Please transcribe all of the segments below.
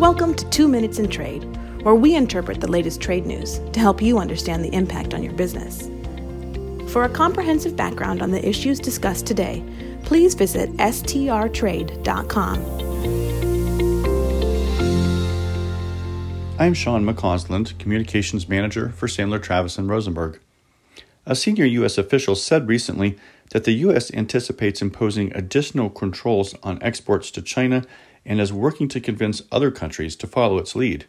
Welcome to Two Minutes in Trade, where we interpret the latest trade news to help you understand the impact on your business. For a comprehensive background on the issues discussed today, please visit strtrade.com. I'm Sean McCausland, Communications Manager for Sandler Travis and Rosenberg. A senior U.S. official said recently that the U.S. anticipates imposing additional controls on exports to China and is working to convince other countries to follow its lead.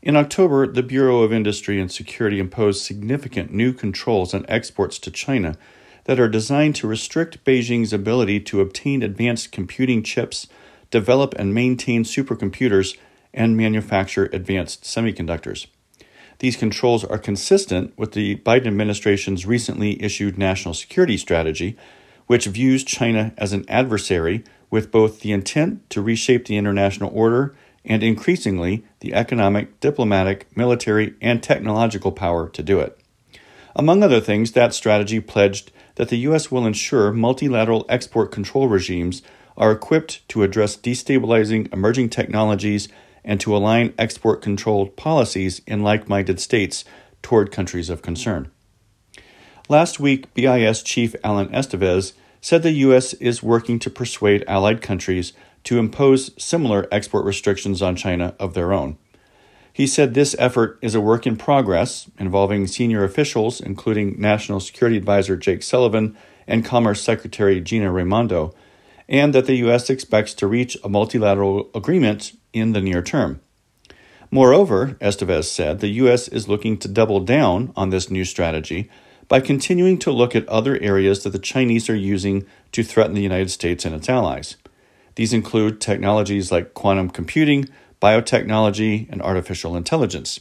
In October, the Bureau of Industry and Security imposed significant new controls on exports to China that are designed to restrict Beijing's ability to obtain advanced computing chips, develop and maintain supercomputers, and manufacture advanced semiconductors. These controls are consistent with the Biden administration's recently issued national security strategy, which views China as an adversary with both the intent to reshape the international order and increasingly the economic, diplomatic, military, and technological power to do it. Among other things, that strategy pledged that the U.S. will ensure multilateral export control regimes are equipped to address destabilizing emerging technologies and to align export control policies in like minded states toward countries of concern. Last week, BIS Chief Alan Estevez said the U.S. is working to persuade allied countries to impose similar export restrictions on China of their own. He said this effort is a work in progress involving senior officials, including National Security Advisor Jake Sullivan and Commerce Secretary Gina Raimondo, and that the U.S. expects to reach a multilateral agreement in the near term. Moreover, Estevez said, the U.S. is looking to double down on this new strategy by continuing to look at other areas that the Chinese are using to threaten the United States and its allies. These include technologies like quantum computing, biotechnology, and artificial intelligence.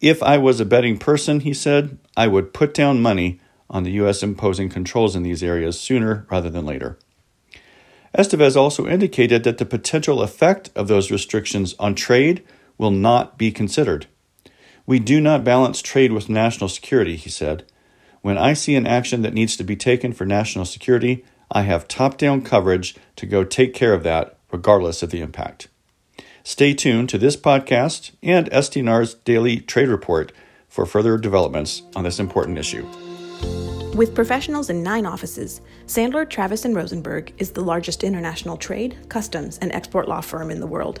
If I was a betting person, he said, I would put down money on the U.S. imposing controls in these areas sooner rather than later. Estevez also indicated that the potential effect of those restrictions on trade will not be considered. We do not balance trade with national security, he said. When I see an action that needs to be taken for national security, I have top down coverage to go take care of that, regardless of the impact. Stay tuned to this podcast and ST&R's daily trade report for further developments on this important issue. With professionals in nine offices, Sandler, Travis, and Rosenberg is the largest international trade, customs, and export law firm in the world.